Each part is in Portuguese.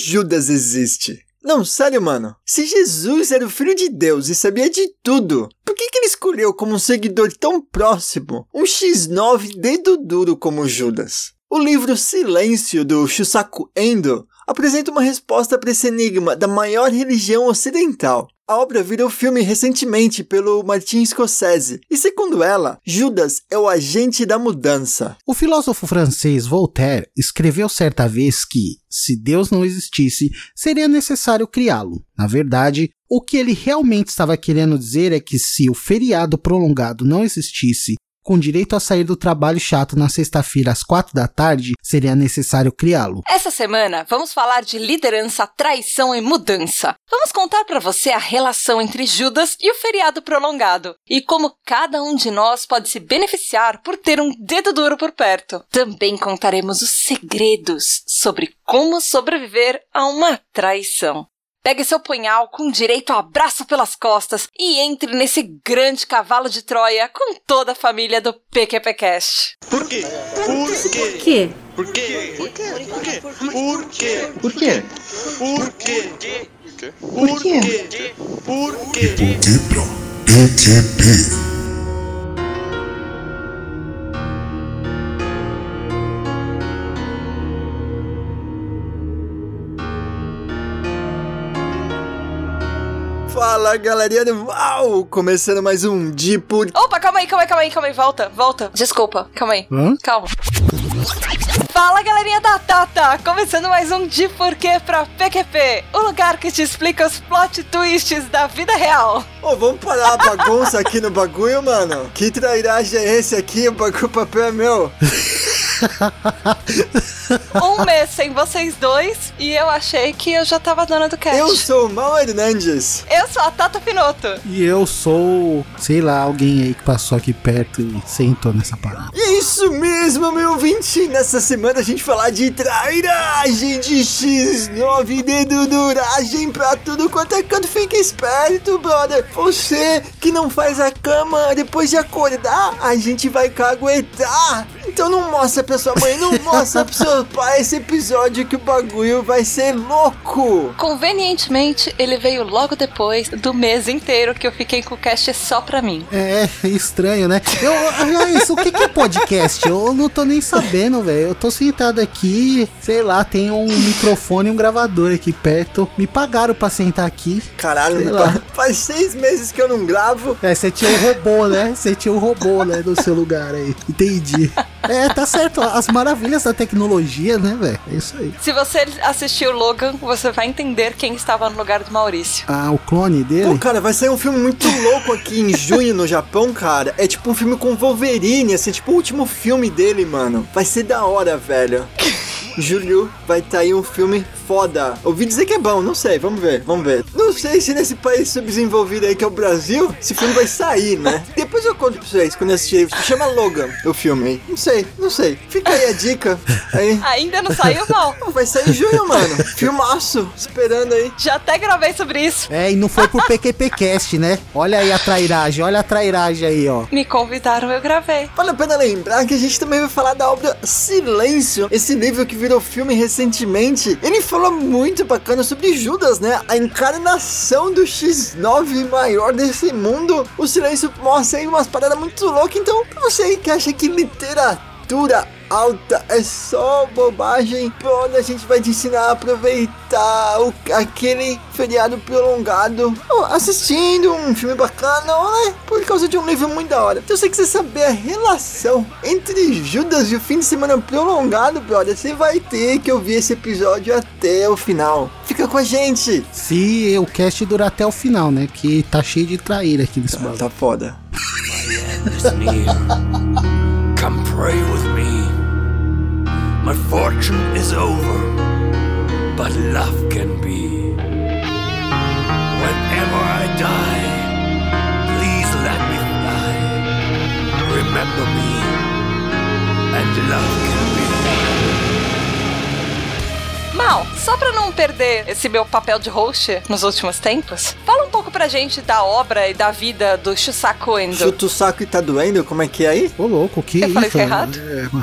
Judas existe? Não, sério, mano. Se Jesus era o filho de Deus e sabia de tudo, por que, que ele escolheu como um seguidor tão próximo um X9 dedo duro como Judas? O livro Silêncio do Shusaku Endo apresenta uma resposta para esse enigma da maior religião ocidental. A obra virou filme recentemente pelo Martin Scorsese, e segundo ela, Judas é o agente da mudança. O filósofo francês Voltaire escreveu certa vez que, se Deus não existisse, seria necessário criá-lo. Na verdade, o que ele realmente estava querendo dizer é que se o feriado prolongado não existisse, com direito a sair do trabalho chato na sexta-feira às quatro da tarde, seria necessário criá-lo. Essa semana vamos falar de liderança, traição e mudança. Vamos contar para você a relação entre Judas e o feriado prolongado e como cada um de nós pode se beneficiar por ter um dedo duro por perto. Também contaremos os segredos sobre como sobreviver a uma traição. Pegue seu punhal com direito a abraço pelas costas e entre nesse grande cavalo de Troia com toda a família do PQPcast. Por quê? Por quê? Por quê? Por quê? Por quê? Por quê? Por quê? Por quê? Por quê? Por quê? Por quê? Debra PQP. Fala galerinha do Uau! Começando mais um Dipo. Opa, calma aí, calma aí, calma aí, calma aí, volta, volta. Desculpa, calma aí. Hã? Calma. Fala galerinha da Tata! Começando mais um De Porquê pra PQP, o lugar que te explica os plot twists da vida real. Ô, vamos parar a bagunça aqui no bagulho, mano? Que trairagem é esse aqui? O bagulho, papel é meu. Um mês sem vocês dois e eu achei que eu já tava dona do cast. Eu sou o Mal Hernandes. Eu sou a Tata Pinoto. E eu sou, sei lá, alguém aí que passou aqui perto e sentou nessa parada. E é isso mesmo, meu ouvinte. Nessa semana a gente falar de trairagem de X9 deduduragem pra tudo quanto é canto. Fica esperto, brother. Você que não faz a cama depois de acordar, a gente vai caguetar. Então não mostra pra sua mãe, não mostra pro seu pai esse episódio que o bagulho vai ser louco. Convenientemente, ele veio logo depois do mês inteiro que eu fiquei com o cast só pra mim. É, estranho, né? Eu, aliás, o que, que é podcast? Eu não tô nem sabendo, velho. Eu tô sentado aqui, sei lá, tem um microfone e um gravador aqui perto. Me pagaram pra sentar aqui. Caralho, Sei lá. faz seis meses que eu não gravo. É, você tinha um robô, né? Você tinha um robô, né, no seu lugar aí. Entendi. É, tá certo. As maravilhas da tecnologia, né, velho? É isso aí. Se você assistiu Logan, você vai entender quem estava no lugar do Maurício. Ah, o clone Pô, dele? cara, vai sair um filme muito louco aqui em junho no Japão, cara. É tipo um filme com Wolverine, assim, tipo o último filme dele, mano. Vai ser da hora, velho. Julho vai tá aí um filme foda. Ouvi dizer que é bom, não sei, vamos ver, vamos ver. Não sei se nesse país subdesenvolvido aí que é o Brasil, esse filme vai sair, né? Depois eu conto pra vocês quando eu assistir. Chama Logan, o filme aí. Não sei, não sei. Fica aí a dica. Aí. Ainda não saiu, não. Vai sair em junho, mano. Filmaço, esperando aí. Já até gravei sobre isso. É, e não foi pro PQPcast, né? Olha aí a trairagem, olha a trairagem aí, ó. Me convidaram, eu gravei. Vale a pena lembrar que a gente também vai falar da obra Silêncio, esse livro que virou filme recentemente. Ele fala muito bacana sobre Judas, né? A encarnação do X9 maior desse mundo. O Silêncio mostra aí umas paradas muito loucas. Então, pra você que acha que literatura alta é só bobagem, pronto, a gente vai te ensinar a aproveitar o, aquele feriado prolongado assistindo um filme bacana, né? Por causa de um livro muito da hora. Então, se você quiser saber a relação entre Judas e o fim de semana prolongado, brother, você vai ter que ouvir esse episódio até o final. Fica com a gente! Se o cast durar até o final, né? Que tá cheio de traíra aqui nesse bagulho. Tá foda. Come pray with me. My fortune is over, but love can be. Whenever I die, please let me fly. Remember me, and love can só pra não perder esse meu papel de host nos últimos tempos, fala um pouco pra gente da obra e da vida do Shusaku Endo. Chuta o saco e tá doendo? Como é que é aí? Ô, louco, que Eu isso? falei isso errado? É, ma-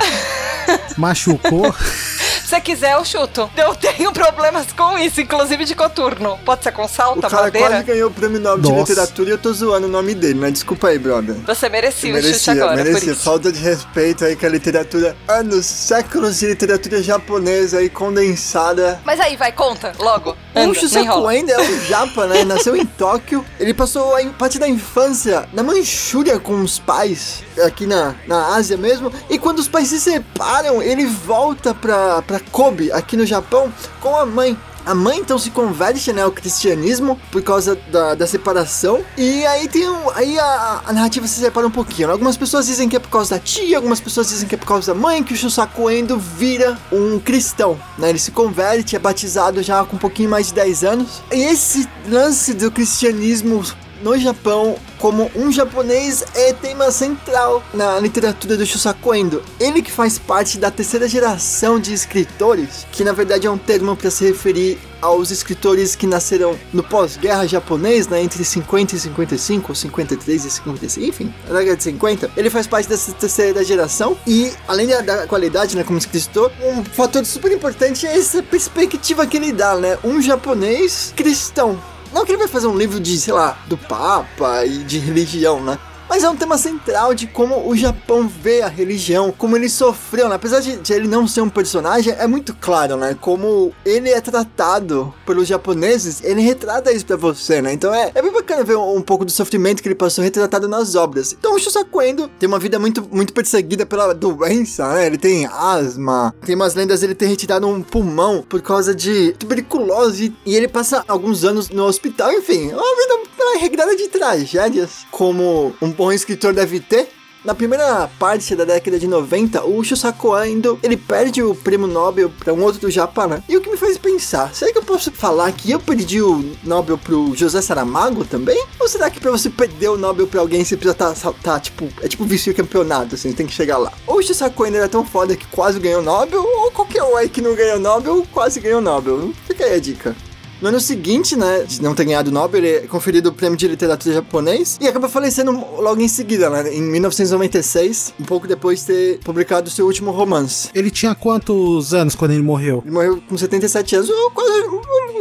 machucou. Se você quiser, eu chuto. Eu tenho problemas com isso, inclusive de coturno. Pode ser com O salta, cara madeira? quase ganhou o prêmio Nobel de Nossa. literatura e eu tô zoando o nome dele, mas desculpa aí, brother. Você merecia, o chute Merecia, agora, por merecia. isso. Falta de respeito aí com a literatura. Anos, séculos de literatura japonesa aí condensada. Mas aí, vai, conta, logo. O Anda, Shusaku enrola. Endo é um japa, né? Nasceu em Tóquio. Ele passou a parte da infância na Manchúria com os pais, aqui na, na Ásia mesmo. E quando os pais se separam, ele volta pra, pra Kobe, aqui no Japão, com a mãe. A mãe então se converte né, ao cristianismo por causa da, da separação. E aí tem um, aí a, a narrativa se separa um pouquinho. Algumas pessoas dizem que é por causa da tia, algumas pessoas dizem que é por causa da mãe, que o Shusaku Endo vira um cristão. Né? Ele se converte, é batizado já com um pouquinho mais de 10 anos. E esse lance do cristianismo no Japão como um japonês é tema central na literatura do Shusaku Endo. Ele que faz parte da terceira geração de escritores, que na verdade é um termo para se referir aos escritores que nasceram no pós-guerra japonês, né, entre 50 e 55, ou 53 e 55, enfim, na década de 50. Ele faz parte dessa terceira geração e, além da, da qualidade, né, como escritor, um fator super importante é essa perspectiva que ele dá, né, um japonês cristão. Não que ele vai fazer um livro de, sei lá, do Papa e de religião, né? Mas é um tema central de como o Japão vê a religião, como ele sofreu, né? Apesar de, de ele não ser um personagem, é muito claro, né? Como ele é tratado pelos japoneses, ele retrata isso pra você, né? Então é, é bem bacana ver um, um pouco do sofrimento que ele passou retratado nas obras. Então o Shusaku Endo tem uma vida muito, muito perseguida pela doença, né? Ele tem asma, tem umas lendas dele ter retirado um pulmão por causa de tuberculose e ele passa alguns anos no hospital, enfim, é uma vida regrada de tragédias, como um bom escritor deve ter. Na primeira parte da década de 90, o Shusaku Endo, ele perde o prêmio Nobel para um outro do Japão, né? E o que me faz pensar, será que eu posso falar que eu perdi o Nobel pro José Saramago também? Ou será que para você perder o Nobel para alguém você precisa tá, tá, tipo, é tipo vice campeonato, assim, tem que chegar lá. O Shusaku Endo era tão foda que quase ganhou o Nobel, ou qualquer um aí que não ganhou o Nobel, quase ganhou o Nobel. Fica aí a dica. No ano seguinte, né, de não ter ganhado o Nobel, ele é conferido o prêmio de literatura japonês e acaba falecendo logo em seguida, né, em 1996, um pouco depois de ter publicado seu último romance. Ele tinha quantos anos quando ele morreu? Ele morreu com 77 anos, quase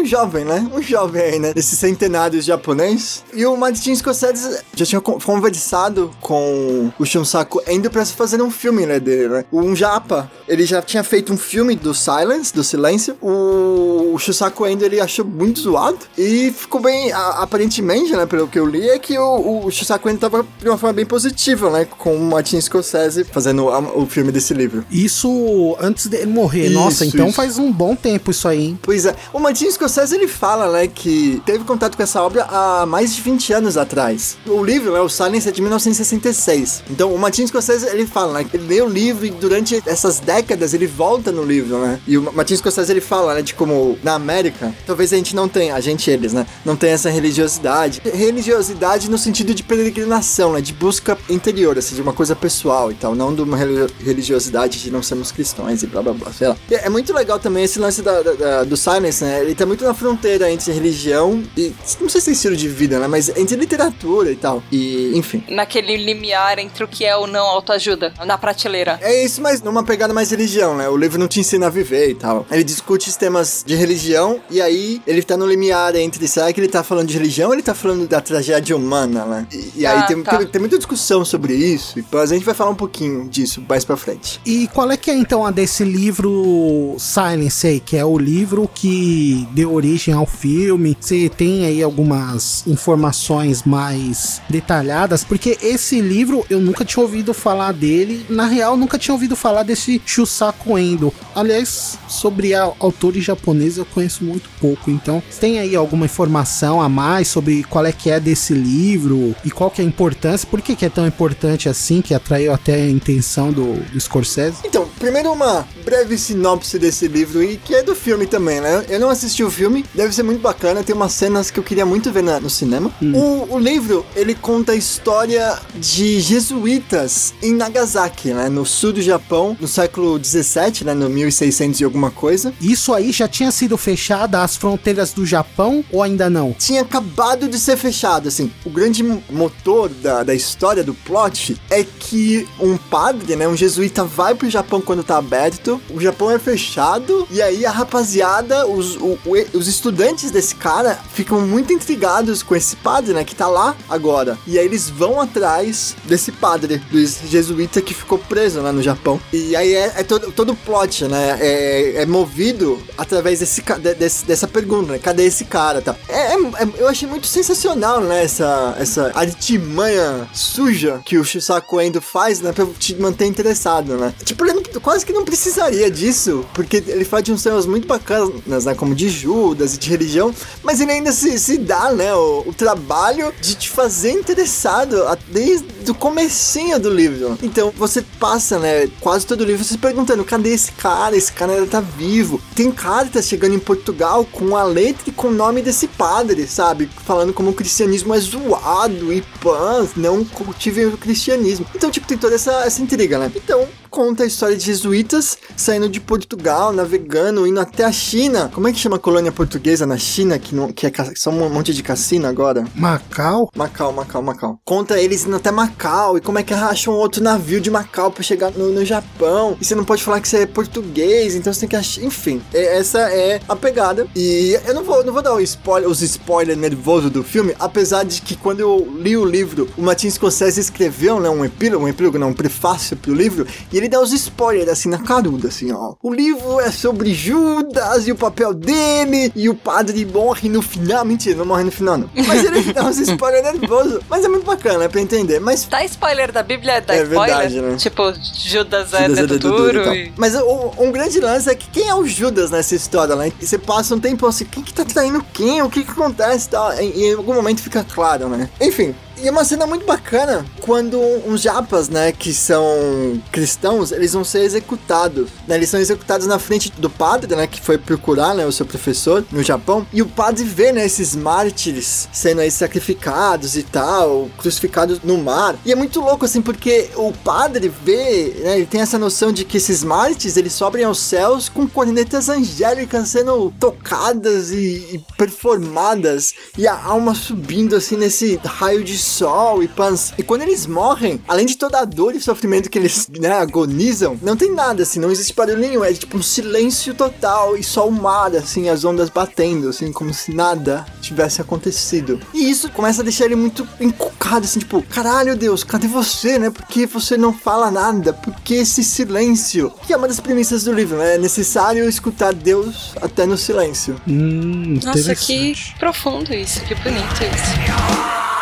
jovem, né? Um jovem aí, né? Nesse centenário japonês. E o Martin Scorsese já tinha con- conversado com o Shunsaku Endo pra se fazer um filme, né, dele, né? Um japa, ele já tinha feito um filme do Silence, do Silêncio. O, o Shunsaku Endo, ele achou muito zoado. E ficou bem, a- aparentemente, né, pelo que eu li, é que o, o Shunsaku Endo tava de uma forma bem positiva, né? Com o Martin Scorsese fazendo a- o filme desse livro. Isso antes dele morrer. Isso, Nossa, então isso. faz um bom tempo isso aí, hein? Pois é, o Martin Scorsese ele fala, né, que teve contato com essa obra há mais de 20 anos atrás. O livro, né, o Silence é de 1966. Então, o Martin Scorsese ele fala, né, que ele lê o livro e durante essas décadas ele volta no livro, né? E o Martin Scorsese ele fala, né, de como na América, talvez a gente não tenha, a gente eles, né, não tem essa religiosidade. Religiosidade no sentido de peregrinação, né, de busca interior, assim, de uma coisa pessoal e tal, não de uma reli- religiosidade de não sermos cristãos e blá blá blá, sei lá. É muito legal também esse lance da- da- da- do Silence, né? Ele tá na fronteira entre religião e. Não sei se é estilo de vida, né? Mas entre literatura e tal. E, enfim. Naquele limiar entre o que é ou não autoajuda, na prateleira. É isso, mas numa pegada mais religião, né? O livro não te ensina a viver e tal. Ele discute os temas de religião e aí ele tá no limiar entre será que ele tá falando de religião ou ele tá falando da tragédia humana, né? E, e aí Ah, tem, tá. tem, tem muita discussão sobre isso, mas a gente vai falar um pouquinho disso mais pra frente. E qual é que é então a desse livro Silence aí, que é o livro que deu origem ao filme? Você tem aí algumas informações mais detalhadas? Porque esse livro eu nunca tinha ouvido falar dele, na real nunca tinha ouvido falar desse Shusaku Endo. Aliás, sobre autores japoneses eu conheço muito pouco, então tem aí alguma informação a mais sobre qual é que é desse livro e qual que é a importância? Por que, que é tão importante assim, que atraiu até a intenção do, do Scorsese? Então, primeiro uma breve sinopse desse livro e que é do filme também, né? Eu não assisti o filme, deve ser muito bacana, tem umas cenas que eu queria muito ver na- no cinema. O, o livro, ele conta a história de jesuítas em Nagasaki, né? No sul do Japão, no século 17, né? No 1600 e alguma coisa. Isso aí já tinha sido fechada as fronteiras do Japão ou ainda não? tinha acabado de ser fechado, assim. O grande motor da, da história, do plot, é que um padre, né, um jesuíta vai pro Japão quando tá aberto, o Japão é fechado, e aí a rapaziada, os, o- os estudantes desse cara ficam muito intrigados com esse padre, né, que tá lá agora. E aí eles vão atrás desse padre, do jesuíta que ficou preso, né, no Japão. E aí é, é todo, todo o plot, né, é, é movido através desse, de- desse- dessa pergunta, né, cadê esse cara, tá? É, é- é- eu achei muito sensacional, né, essa, essa artimanha suja que o Shusaku Endo faz, né, pra te manter interessado, né. Tipo, ele não- quase que não precisaria disso, porque ele faz de uns temas muito bacanas, né, como de Judas e de religião, mas ele ainda se, se dá, né, o, o trabalho de te fazer interessado desde o comecinho do livro. Então, você passa, né, quase todo o livro se perguntando, cadê esse cara? Esse cara ainda tá vivo. Tem cartas chegando em Portugal com a letra e com o nome desse padre, sabe? Falando como o cristianismo é zoado e pãs, não cultivem o cristianismo. Então, tipo, tem toda essa, essa intriga, né? Então, conta a história de jesuítas saindo de Portugal, navegando, indo até a China. Como é que chama a colônia portuguesa na China, que, não, que é só um monte de cassino agora? Macau? Macau, Macau, Macau. Conta eles indo até Macau e como é que acham outro navio de Macau pra chegar no, no Japão. E você não pode falar que você é português, então você tem que achar. Enfim, é- essa é a pegada. E eu não vou, não vou dar o spoiler, os spoilers nervosos do filme, apesar de que quando eu li o livro, o Martin Scorsese escreveu né, um epílogo, um epílogo, não, um prefácio pro livro, e ele dá os spoilers assim na caruda, assim, ó. O livro é sobre Judas e o papel dele, e o padre morre no final. Mentira, não morre no final, não. Mas ele dá uns spoilers nervosos. Mas é muito bacana, é pra entender. Mas Dá spoiler da Bíblia, dá É spoiler. verdade, né? Tipo, Judas é Judas é dedo dedo duro duro. e Mas o- um grande lance é que quem é o Judas nessa história, né? E você passa um tempo assim, quem que tá traindo quem? O que que acontece tal? E em algum momento fica claro, né? Enfim. E é uma cena muito bacana quando uns japas, né, que são cristãos, eles vão ser executados, né? Eles são executados na frente do padre, né, que foi procurar, né, o seu professor no Japão. E o padre vê, né, esses mártires sendo aí sacrificados e tal, crucificados no mar. E é muito louco, assim, porque o padre vê, né, ele tem essa noção de que esses mártires, eles sobem aos céus com cornetas angélicas sendo tocadas e, e performadas, e a alma subindo, assim, nesse raio de sol e pans. E quando eles morrem, além de toda a dor e sofrimento que eles, né, agonizam, não tem nada, assim, não existe barulho nenhum, é tipo um silêncio total e só o mar, assim, as ondas batendo, assim, como se nada tivesse acontecido. E isso começa a deixar ele muito encucado, assim, tipo, caralho, Deus, cadê você, né? Por que você não fala nada? Por que esse silêncio? Que é uma das premissas do livro, né? É necessário escutar Deus até no silêncio. Hum, Nossa, que profundo isso, que bonito isso.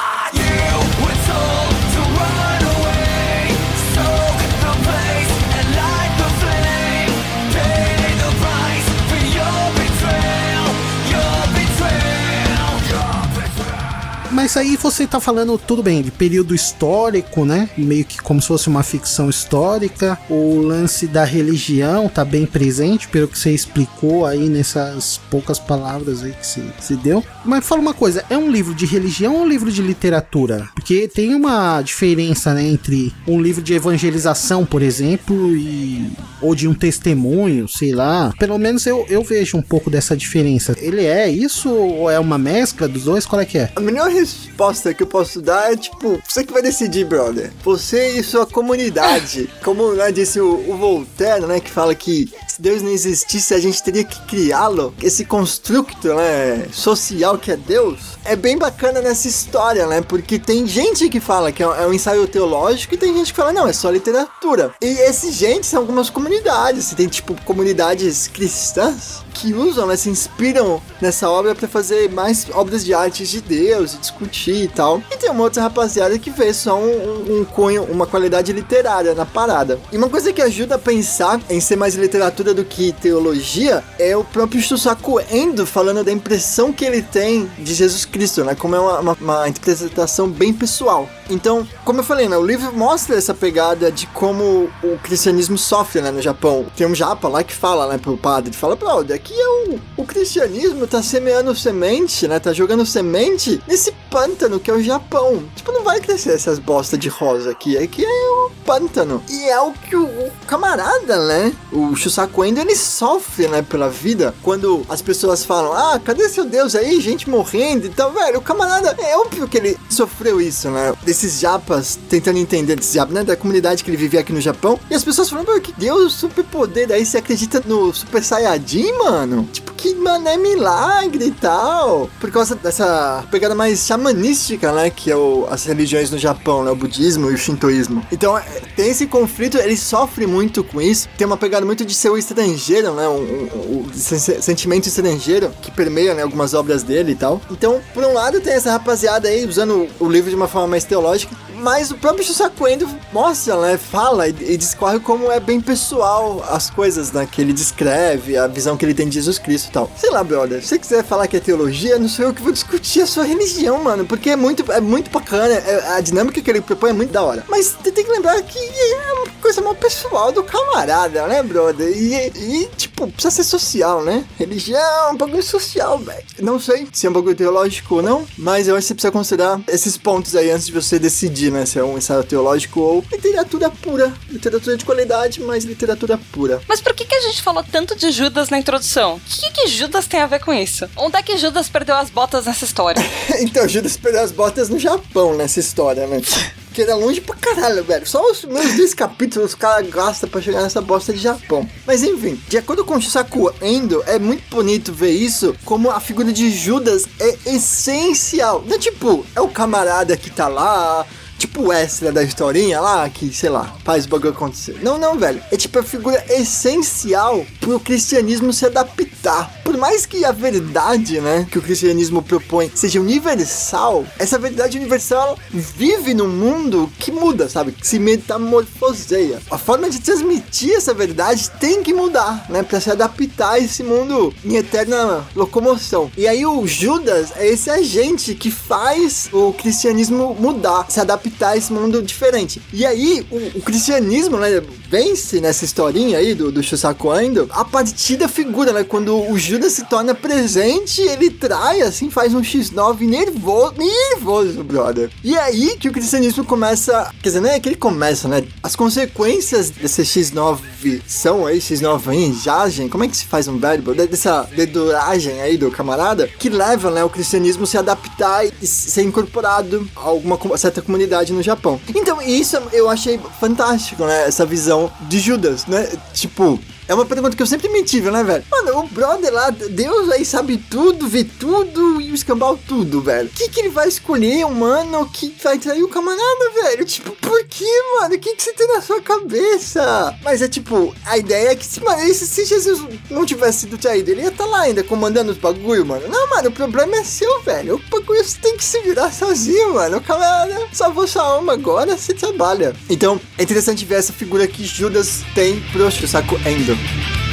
Mas aí você tá falando, tudo bem, de período histórico, né? Meio que como se fosse uma ficção histórica. O lance da religião tá bem presente, pelo que você explicou aí nessas poucas palavras aí que se, se deu. Mas fala uma coisa, é um livro de religião ou um livro de literatura? Porque tem uma diferença, né, entre um livro de evangelização, por exemplo, e ou de um testemunho, sei lá. Pelo menos eu, eu vejo um pouco dessa diferença. Ele é isso ou é uma mescla dos dois? Qual é que é? A melhor resposta que eu posso dar é tipo, você que vai decidir, brother. Você e sua comunidade. Como né, disse o, o Voltaire, né? Que fala que se Deus não existisse, a gente teria que criá-lo. Esse construto, né? Social que é Deus. É bem bacana nessa história, né? Porque tem gente que fala que é um, é ensaio teológico e tem gente que fala, não, é só literatura. E esse gente são algumas comunidades. Tem, tipo, comunidades cristãs que usam, né, se inspiram nessa obra para fazer mais obras de arte de Deus e discutir e tal. E tem uma outra rapaziada que vê só um, um cunho, uma qualidade literária na parada. E uma coisa que ajuda a pensar em ser mais literatura do que teologia é o próprio Shusaku Endo falando da impressão que ele tem de Jesus Cristo, né? Como é uma, uma, uma interpretação bem pessoal. Então, como eu falei, né? O livro mostra essa pegada de como o cristianismo sofre, né? No Japão. Tem um japa lá que fala, né? Pro padre. Fala, brother, aqui é o, o cristianismo tá semeando semente, né? Tá jogando semente nesse pântano, que é o Japão. Tipo, não vai crescer essas bostas de rosa aqui. Aqui é o pântano. E é o que o, o camarada, né? O Shusaku Endo, ele sofre, né, pela vida. Quando as pessoas falam, ah, cadê seu Deus aí? Gente morrendo. Então, velho, o camarada, é óbvio que ele sofreu isso, né? Desses japas tentando entender, desses japas, né? Da comunidade que ele vivia aqui no Japão. E as pessoas falam, "Pô, que Deus, superpoder. Daí você acredita no Super Saiyajin, mano? Tipo, que, mano, é milagre e tal. Por causa dessa pegada mais xamanística, né? Que é o, as religiões no Japão, né? O budismo e o shintoísmo. Então, é, tem esse conflito, ele sofre muito com isso. Tem uma pegada muito de ser o estrangeiro, né? Sen- sentimento estrangeiro que permeia, né? Algumas obras dele e tal. Então, por um lado, tem essa rapaziada aí usando o livro de uma forma mais teológica. Mas o próprio Shusaku Endo mostra, né? Fala e, e discorre como é bem pessoal as coisas, né? Que ele descreve, a visão que ele tem de Jesus Cristo e tal. Sei lá, brother. Se você quiser falar que é teologia, não sou eu que vou discutir a sua religião, mano. Porque é muito, é muito bacana. é- a dinâmica que ele propõe é muito da hora. Mas tem que lembrar que é uma coisa mal pessoal do camarada, né, brother? E, e, tipo, precisa ser social, né? Religião é um bagulho social, velho. Não sei se é um bagulho teológico ou não, mas eu acho que você precisa considerar esses pontos aí antes de você decidir, né? Se é um ensaio teológico ou literatura pura. Literatura de qualidade, mas literatura pura. Mas por que, que a gente falou tanto de Judas na introdução? O que, que Judas tem a ver com isso? Onde é que Judas perdeu as botas nessa história? então, Judas perdeu as botas no Japão nessa história, né? Que era longe pra caralho, velho. Só os meus dois capítulos os caras gastam pra chegar nessa bosta de Japão. Mas enfim, de acordo com o Shisaku Endo, é muito bonito ver isso como a figura de Judas é essencial. Não é tipo, é o camarada que tá lá. Tipo o extra da historinha lá, que, sei lá, faz o bagulho acontecer. Não, não, velho. É tipo a figura essencial pro cristianismo se adaptar. Por mais que a verdade, né, que o cristianismo propõe seja universal, essa verdade universal vive num mundo que muda, sabe? Que se metamorfoseia. A forma de transmitir essa verdade tem que mudar, né? Pra se adaptar a esse mundo em eterna locomoção. E aí o Judas é esse agente que faz o cristianismo mudar, se adaptar a esse mundo diferente. E aí o, o cristianismo, né, vence nessa historinha aí do, do Shusaku Endo a partir da figura, né? Quando o Judas se torna presente, ele trai, assim, faz um X9 nervoso, nervoso, brother. E é aí que o cristianismo começa, quer dizer, não é que ele começa, né? As consequências desse X9 são aí, X9 aí, jagem, como é que se faz um verbo? De- Dessa deduragem aí do camarada, que leva, né, o cristianismo se adaptar e ser incorporado a alguma certa comunidade no Japão. Então, isso eu achei fantástico, né? Essa visão de Judas, né? Tipo, é uma pergunta que eu sempre me tive, né, velho? Mano, o brother lá, Deus aí sabe tudo, vê tudo e o escambau tudo, velho. O que que ele vai escolher, um mano, que vai trair o camarada, velho? Tipo, por que, mano? O que que você tem na sua cabeça? Mas é tipo, a ideia é que, se, mano, se, Jesus não tivesse sido traído, ele ia estar lá ainda comandando os bagulho, mano. Não, mano, o problema é seu, velho. O bagulho você tem que se virar sozinho, mano. O camarada salvou sua alma agora, você trabalha. Então, é interessante ver essa figura que Judas tem pro Shusaku Endo. Pô,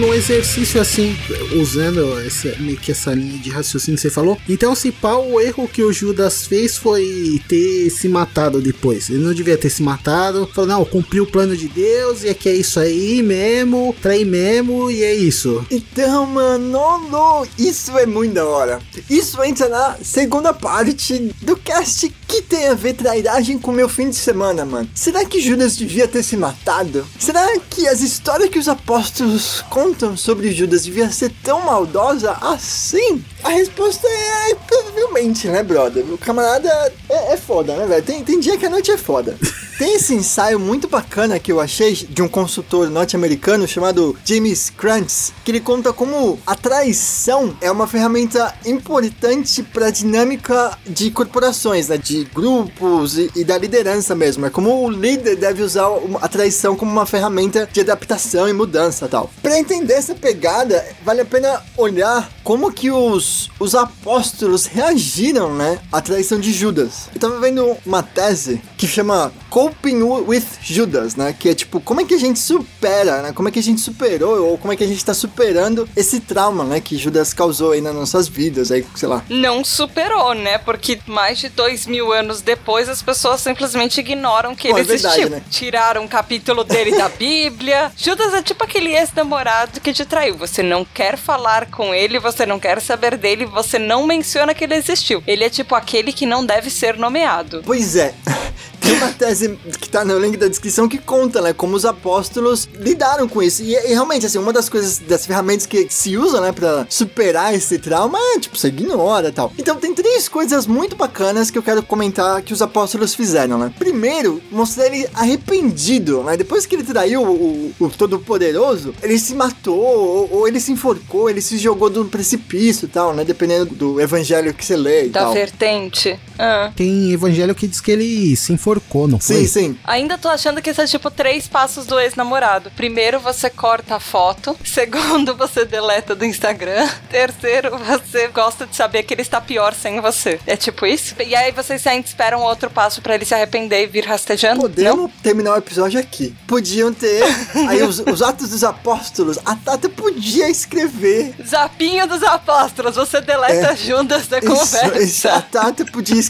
num exercício assim, usando essa, meio que essa linha de raciocínio que você falou, então se pá, o erro que o Judas fez foi ter se matado depois. Ele não devia ter se matado. Falou, não, cumpriu o plano de Deus e é que é isso aí mesmo, trair mesmo e é isso. Então, mano, no, isso é muito da hora. Isso entra na segunda parte do cast que tem a ver trairagem com meu fim de semana, mano. Será que Judas devia ter se matado? Será que as histórias que os apóstolos contam sobre Judas devia ser tão maldosa assim? A resposta é provavelmente, né, brother? O camarada é, é foda, né, velho? Tem, tem dia que a noite é foda. Tem esse ensaio muito bacana que eu achei de um consultor norte-americano chamado James Krantz, que ele conta como a traição é uma ferramenta importante para a dinâmica de corporações, né, de grupos e, e da liderança mesmo. É como o líder deve usar a traição como uma ferramenta de adaptação e mudança, tal. Para entender essa pegada, vale a pena olhar como que os, os apóstolos reagiram, né, à traição de Judas. Eu tava vendo uma tese que chama Coping with Judas, né? Que é tipo, como é que a gente supera, né? Como é que a gente superou, ou como é que a gente tá superando esse trauma, né? Que Judas causou aí nas nossas vidas, aí, sei lá. Não superou, né? Porque mais de dois mil anos depois as pessoas simplesmente ignoram que ele é verdade, existiu. né? Tiraram um capítulo dele da Bíblia. Judas é tipo aquele ex-namorado que te traiu. Você não quer falar com ele, você não quer saber dele, você não menciona que ele existiu. Ele é tipo aquele que não deve ser nomeado. Pois é. Tem uma tese que tá no link da descrição que conta, né, como os apóstolos lidaram com isso. E, e realmente, assim, uma das coisas, das ferramentas que se usam, né, pra superar esse trauma é, tipo, você ignora e tal. Então tem três coisas muito bacanas que eu quero comentar que os apóstolos fizeram, né. Primeiro, mostrar ele arrependido, né, depois que ele traiu o, o Todo-Poderoso, ele se matou, ou, ou ele se enforcou, ele se jogou do precipício e tal, né, dependendo do evangelho que você lê e Da tal. vertente. Ah. Tem evangelho que diz que ele se enforcou, não foi? Sim, sim. Ainda tô achando que isso é tipo três passos do ex-namorado. Primeiro, você corta a foto. Segundo, você deleta do Instagram. Terceiro, você gosta de saber que ele está pior sem você. É tipo isso? E aí vocês ainda esperam outro passo pra ele se arrepender e vir rastejando? Não? Podemos terminar o episódio aqui. Podiam ter aí os, os Atos dos Apóstolos. A Tata podia escrever. Zapinho dos apóstolos, você deleta É. juntas da Isso, conversa. isso, a Tata podia escrever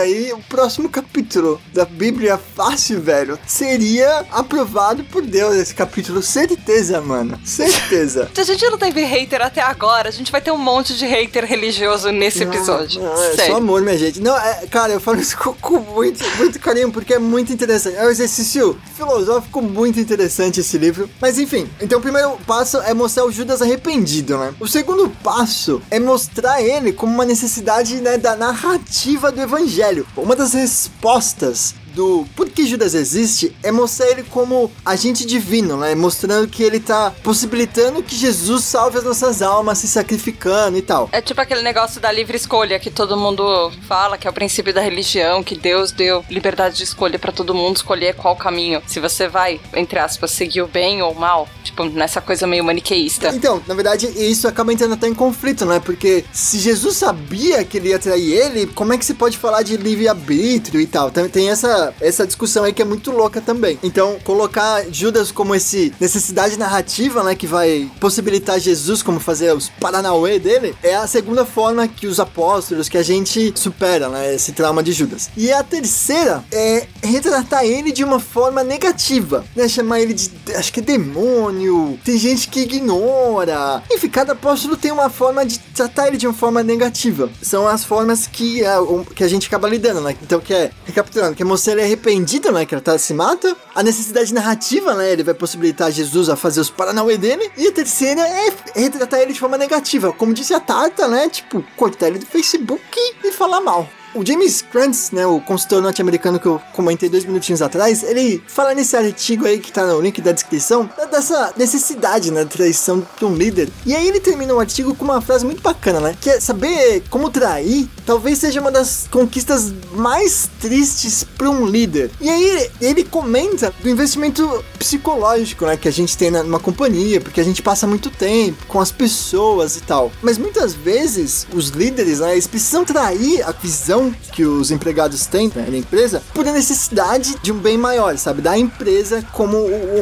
aí o próximo capítulo da Bíblia Fácil, velho. Seria aprovado por Deus esse capítulo. Certeza, mano. Certeza. Se a gente não teve hater até agora, a gente vai ter um monte de hater religioso nesse episódio. Não, é só amor, minha gente. Não, é, cara, eu falo isso com, com muito, muito carinho, porque é muito interessante. É um exercício filosófico muito interessante esse livro. Mas enfim, então o primeiro passo é mostrar o Judas arrependido, né? O segundo passo é mostrar ele como uma necessidade né, da narrativa do evangelho. Uma das respostas do por que Judas existe é mostrar ele como agente divino, né? Mostrando que ele tá possibilitando que Jesus salve as nossas almas se sacrificando e tal. É tipo aquele negócio da livre escolha que todo mundo fala, que é o princípio da religião, que Deus deu liberdade de escolha pra todo mundo escolher qual caminho. Se você vai, entre aspas, seguir o bem ou o mal, tipo, nessa coisa meio maniqueísta. Então, na verdade, isso acaba entrando até em conflito, né? Porque se Jesus sabia que ele ia trair ele, como é que se pode falar de livre-arbítrio e tal? Tem, tem essa, essa discussão aí que é muito louca também. Então, colocar Judas como esse necessidade narrativa, né? Que vai possibilitar Jesus como fazer os paranauê dele, é a segunda forma que os apóstolos, que a gente supera, né? Esse trauma de Judas. E a terceira é retratar ele de uma forma negativa, né? Chamar ele de, acho que é demônio. Tem gente que ignora. Enfim, cada apóstolo tem uma forma de tratar ele de uma forma negativa. São as formas que a, o- que a gente acaba lidando, né? Então, que é, recapitulando, que é mostrar ele arrependido, né? Que ele tá, se mata. A necessidade narrativa, né? Ele vai possibilitar Jesus a fazer os paranauê dele. E a terceira é retratar ele de forma negativa. Como disse a Tata, né? Tipo, cortar ele do Facebook e falar mal. O James Krantz, né, o consultor norte-americano que eu comentei dois minutinhos atrás, ele fala nesse artigo aí que tá no link da descrição, da- dessa necessidade, né, traição de um líder. E aí ele termina o artigo com uma frase muito bacana, né, que é saber como trair talvez seja uma das conquistas mais tristes para um líder. E aí ele comenta do investimento psicológico, né, que a gente tem numa companhia, porque a gente passa muito tempo com as pessoas e tal. Mas muitas vezes os líderes, né, eles precisam trair a visão que os empregados têm né, na empresa por necessidade de um bem maior, sabe? Da empresa como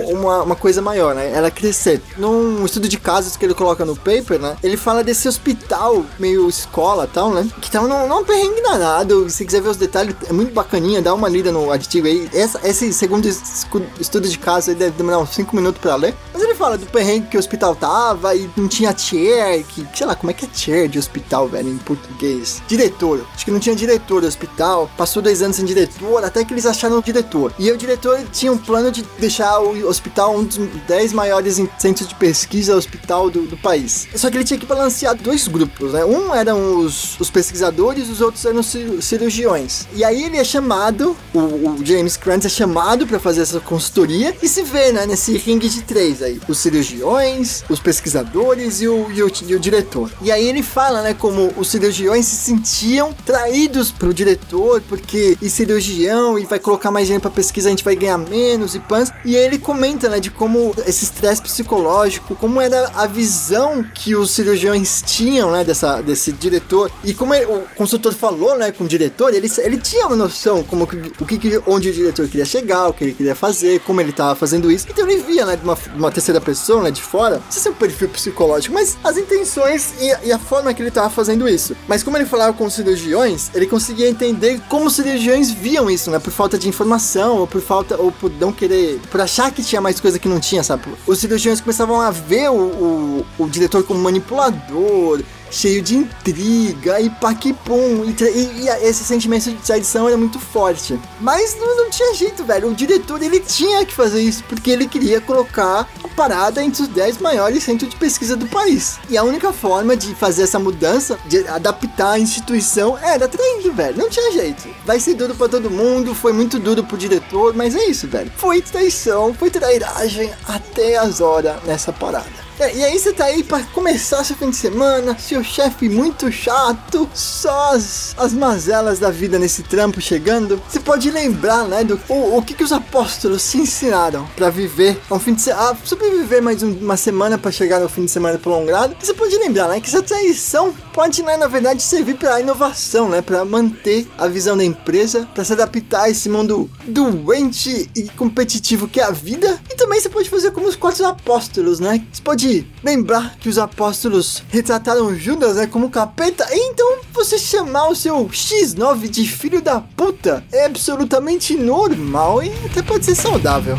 uma, uma coisa maior, né? Ela crescer. Num estudo de casos que ele coloca no paper, né? Ele fala desse hospital meio escola tal, né? Que tá num, num perrengue danado. Se quiser ver os detalhes, é muito bacaninha. Dá uma lida no artigo aí. Essa, esse segundo estudo de caso aí deve demorar uns 5 minutos pra ler. Mas ele fala do perrengue que o hospital tava e não tinha chair, que, sei lá, como é que é chair de hospital, velho, em português? Diretor. Acho que não tinha diretor do hospital. Passou dois anos sem diretor, até que eles acharam o diretor. E o diretor tinha um plano de deixar o hospital um dos 10 maiores centros de pesquisa hospital do, do país. Só que ele tinha que balancear dois grupos, né? Um eram os, os pesquisadores, os outros eram cirurgiões. E aí ele é chamado, o, o James Krantz é chamado para fazer essa consultoria e se vê, né, nesse ringue de três aí. os cirurgiões, os pesquisadores e o, e o, e o diretor. E aí ele fala, né, como os cirurgiões se sentiam traídos pro diretor, porque e cirurgião e vai colocar mais gente pra pesquisa, a gente vai ganhar menos e pans. E ele comenta, né, de como esse estresse psicológico, como era a visão que os cirurgiões tinham, né, dessa, desse diretor. E como ele- o consultor falou, né, com o diretor, ele, ele tinha uma noção como o que, onde o diretor queria chegar, o que ele queria fazer, como ele tava fazendo isso. Então ele via, né, de uma, de uma terceira pessoa, né, de fora, se é um perfil psicológico, mas as intenções e, a- e a forma que ele tava fazendo isso. Mas como ele falava com os cirurgiões, ele conseguia entender como os cirurgiões viam isso, né, por falta de informação, ou por falta, ou por não querer, por achar que tinha mais coisa que não tinha, sabe? Os cirurgiões começavam a ver o, o, o diretor como manipulador, cheio de intriga e paquipum. E, e, e esse sentimento de traição era muito forte. Mas não, não tinha jeito, velho. O diretor ele tinha que fazer isso porque ele queria colocar a parada entre os 10 maiores centros de pesquisa do país. E a única forma de fazer essa mudança, de adaptar a instituição, era traindo, velho. Não tinha jeito. Vai ser duro pra todo mundo, foi muito duro pro diretor, mas é isso, velho. Foi traição, foi trairagem até as horas nessa parada. É, e aí você tá aí pra começar seu fim de semana, seu chefe muito chato, só as, as mazelas da vida nesse trampo chegando. Você pode lembrar, né, do o, o que, que os apóstolos se ensinaram pra viver um fim de semana, sobreviver mais um- uma semana pra chegar no fim de semana prolongado. Você pode lembrar, né, que essa traição pode, né, na verdade, servir pra inovação, né, pra manter a visão da empresa, pra se adaptar a esse mundo doente e competitivo que é a vida. Também você pode fazer como os quatro apóstolos, né? Você pode lembrar que os apóstolos retrataram Judas, né, como capeta. Então você chamar o seu X9 de filho da puta é absolutamente normal e até pode ser saudável.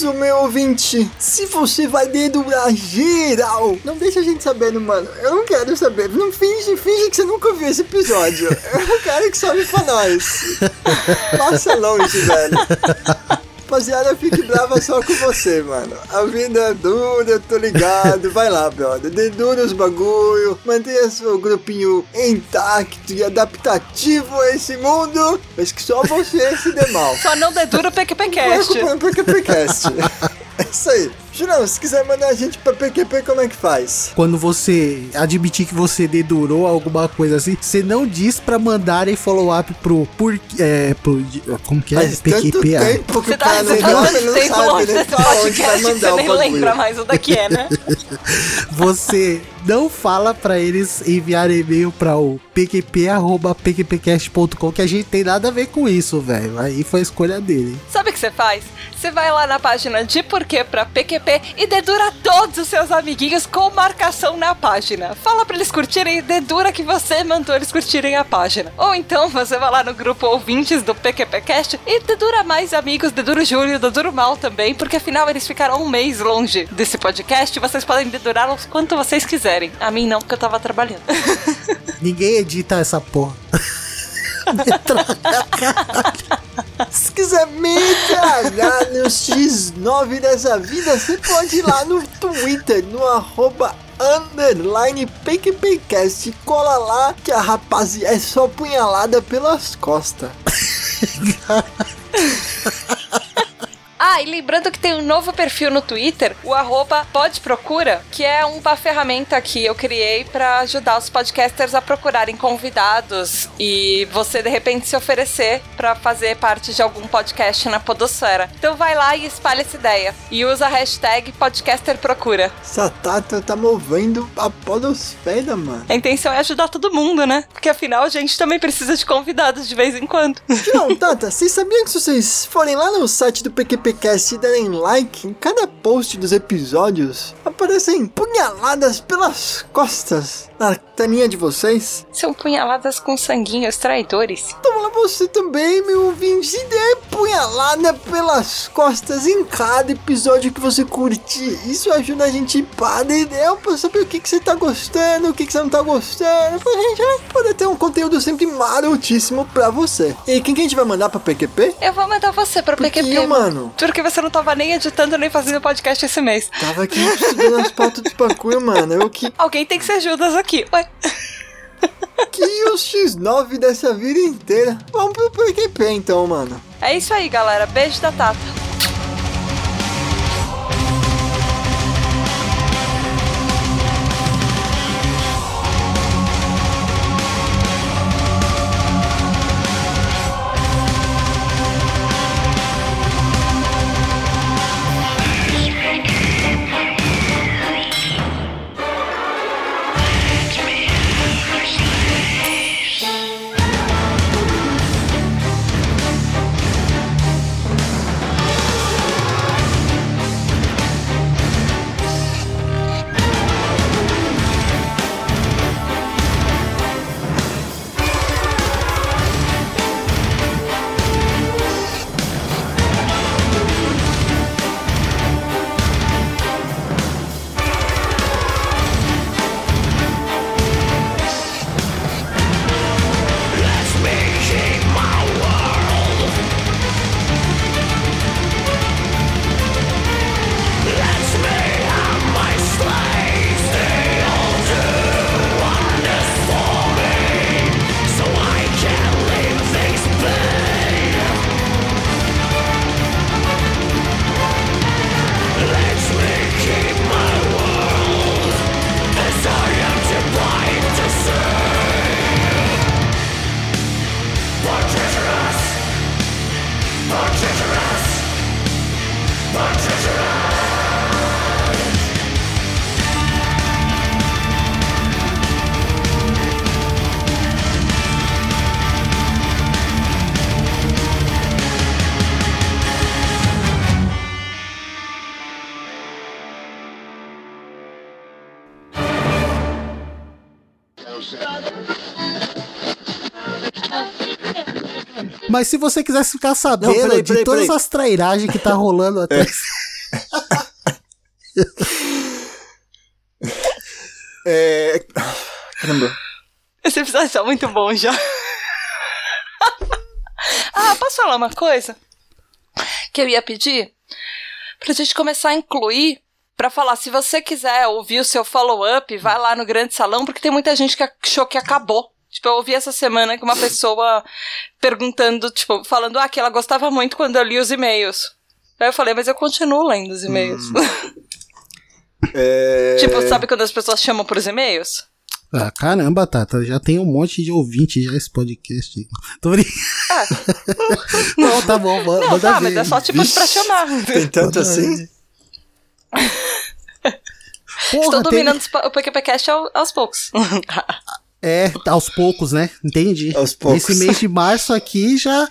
Isso, meu ouvinte. Se você vai dedurar geral, não deixa a gente sabendo, mano. Eu não quero saber. Não finge, finge que você nunca viu esse episódio. Eu quero que sobe pra nós. Passa longe, velho. Rapaziada, fique brava só com você, mano. A vida é dura, eu tô ligado. Vai lá, brother. Dedura os bagulho. Mantenha seu grupinho intacto e adaptativo a esse mundo. Mas que só você se dê mal. Só não dedura o PQPcast. PQPcast. é isso aí. Julião, se quiser mandar a gente pra PQP, como é que faz? Quando você admitir que você dedurou alguma coisa assim, você não diz pra mandarem follow-up pro. Por, é, pro como que é? Faz tanto PQP. ah. tempo que Você o tá, não você tá tanto ele não tempo sabe longe nem desse pra onde vai podcast que mandar você o nem lembra mais onde é que é, né? Você não fala pra eles enviar e-mail pra o pqp.pqpcast.com que a gente tem nada a ver com isso, velho. Aí foi a escolha dele. Sabe o que você faz? Você vai lá na página de porquê pra PQP e dedura todos os seus amiguinhos com marcação na página. Fala pra eles curtirem e dedura que você mandou eles curtirem a página. Ou então você vai lá no grupo ouvintes do PQPcast e dedura mais amigos, dedura o Júlio, dedura o Mal também, porque afinal eles ficaram um mês longe desse podcast e vocês podem dedurá-los quanto vocês quiserem. A mim não, porque eu tava trabalhando. Ninguém edita essa porra. Se quiser me tragar no X9 dessa vida, você pode ir lá no Twitter, no arroba underline PQPcast. Cola lá que a rapaziada é só punhalada pelas costas. Ah, e lembrando que tem um novo perfil no Twitter, o arroba podprocura, que é uma ferramenta que eu criei pra ajudar os podcasters a procurarem convidados e você de repente se oferecer pra fazer parte de algum podcast na podosfera. Então vai lá e espalha essa ideia e usa a hashtag podcasterprocura. Essa Tata tá movendo a podosfera, mano. A intenção é ajudar todo mundo, né? Porque afinal a gente também precisa de convidados de vez em quando. Não, Tata, vocês sabiam que se vocês forem lá no site do PQPcast e derem like em cada post dos episódios, aparecem punhaladas pelas costas na telinha de vocês? São punhaladas com sanguinhos traidores. Então lá você também, meu ouvinte, se der punhalada pelas costas em cada episódio que você curtir. Isso ajuda a gente a dar ideia pra saber o que, que você tá gostando, o que, que você não tá gostando, pra gente né, poder ter um conteúdo sempre marotíssimo pra você. E quem que a gente vai mandar pra PQP? Eu vou mandar você pro Porque, PQP. mano, Porque você não tava nem editando nem fazendo podcast esse mês. Tava aqui estudando as pautas de pacu, mano. Eu que, Alguém tem que ser Judas aqui. Ué. que os X9 dessa vida inteira. Vamos pro PQP então, mano. É isso aí, galera. Beijo da Tata. My treasure Mas se você quisesse ficar sabendo Não, peraí, de peraí, todas peraí. as trairagens que tá rolando até. É. Caramba. Esse episódio tá muito bom já. ah, posso falar uma coisa? Que eu ia pedir? Pra gente começar a incluir. Pra falar, se você quiser ouvir o seu follow-up, vai lá no Grande Salão, porque tem muita gente que achou que acabou. Tipo, eu ouvi essa semana que uma pessoa perguntando, tipo, falando, ah, que ela gostava muito quando eu li os e-mails. Aí eu falei, mas eu continuo lendo os e-mails. É... tipo, sabe quando as pessoas chamam pros e-mails? Ah, caramba, Tata, já tem um monte de ouvinte já esse podcast. aí. Tô brincando. Ah, Não, tá bom, manda não, tá, ver. mas é só tipo pra chamar. Tem tanto assim? Porra, Estou tem- dominando o PQPcast ao- aos poucos. É, aos poucos, né? Entendi. Aos poucos. Esse mês de março aqui já.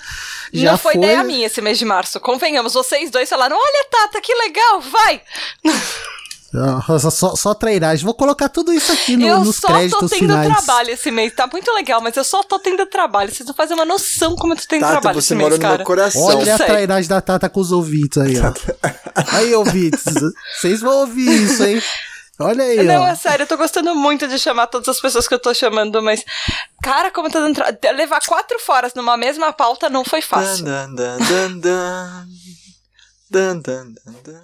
já Não foi, ideia minha esse mês de março. Convenhamos, vocês dois falaram: olha, Tata, que legal, vai! Ah, Só, só, trairagem. Vou colocar tudo isso aqui no- eu nos só tô créditos tendo finais. trabalho esse mês. Tá muito legal, mas eu só tô tendo trabalho. Vocês não fazem uma noção como eu tô tendo Tata, trabalho você esse mora mês, no cara. meu coração. Olha a trairagem da Tata com os ouvintes aí, ó. aí, ouvintes. Vocês vão ouvir isso, hein? Olha aí, Não, ó. é sério, eu tô gostando muito de chamar todas as pessoas que eu tô chamando, mas. Cara, como tô dando. Tra... Levar quatro foras numa mesma pauta não foi fácil. Dan, dan, dan, dan, dan. Dan, dan, dan, dan.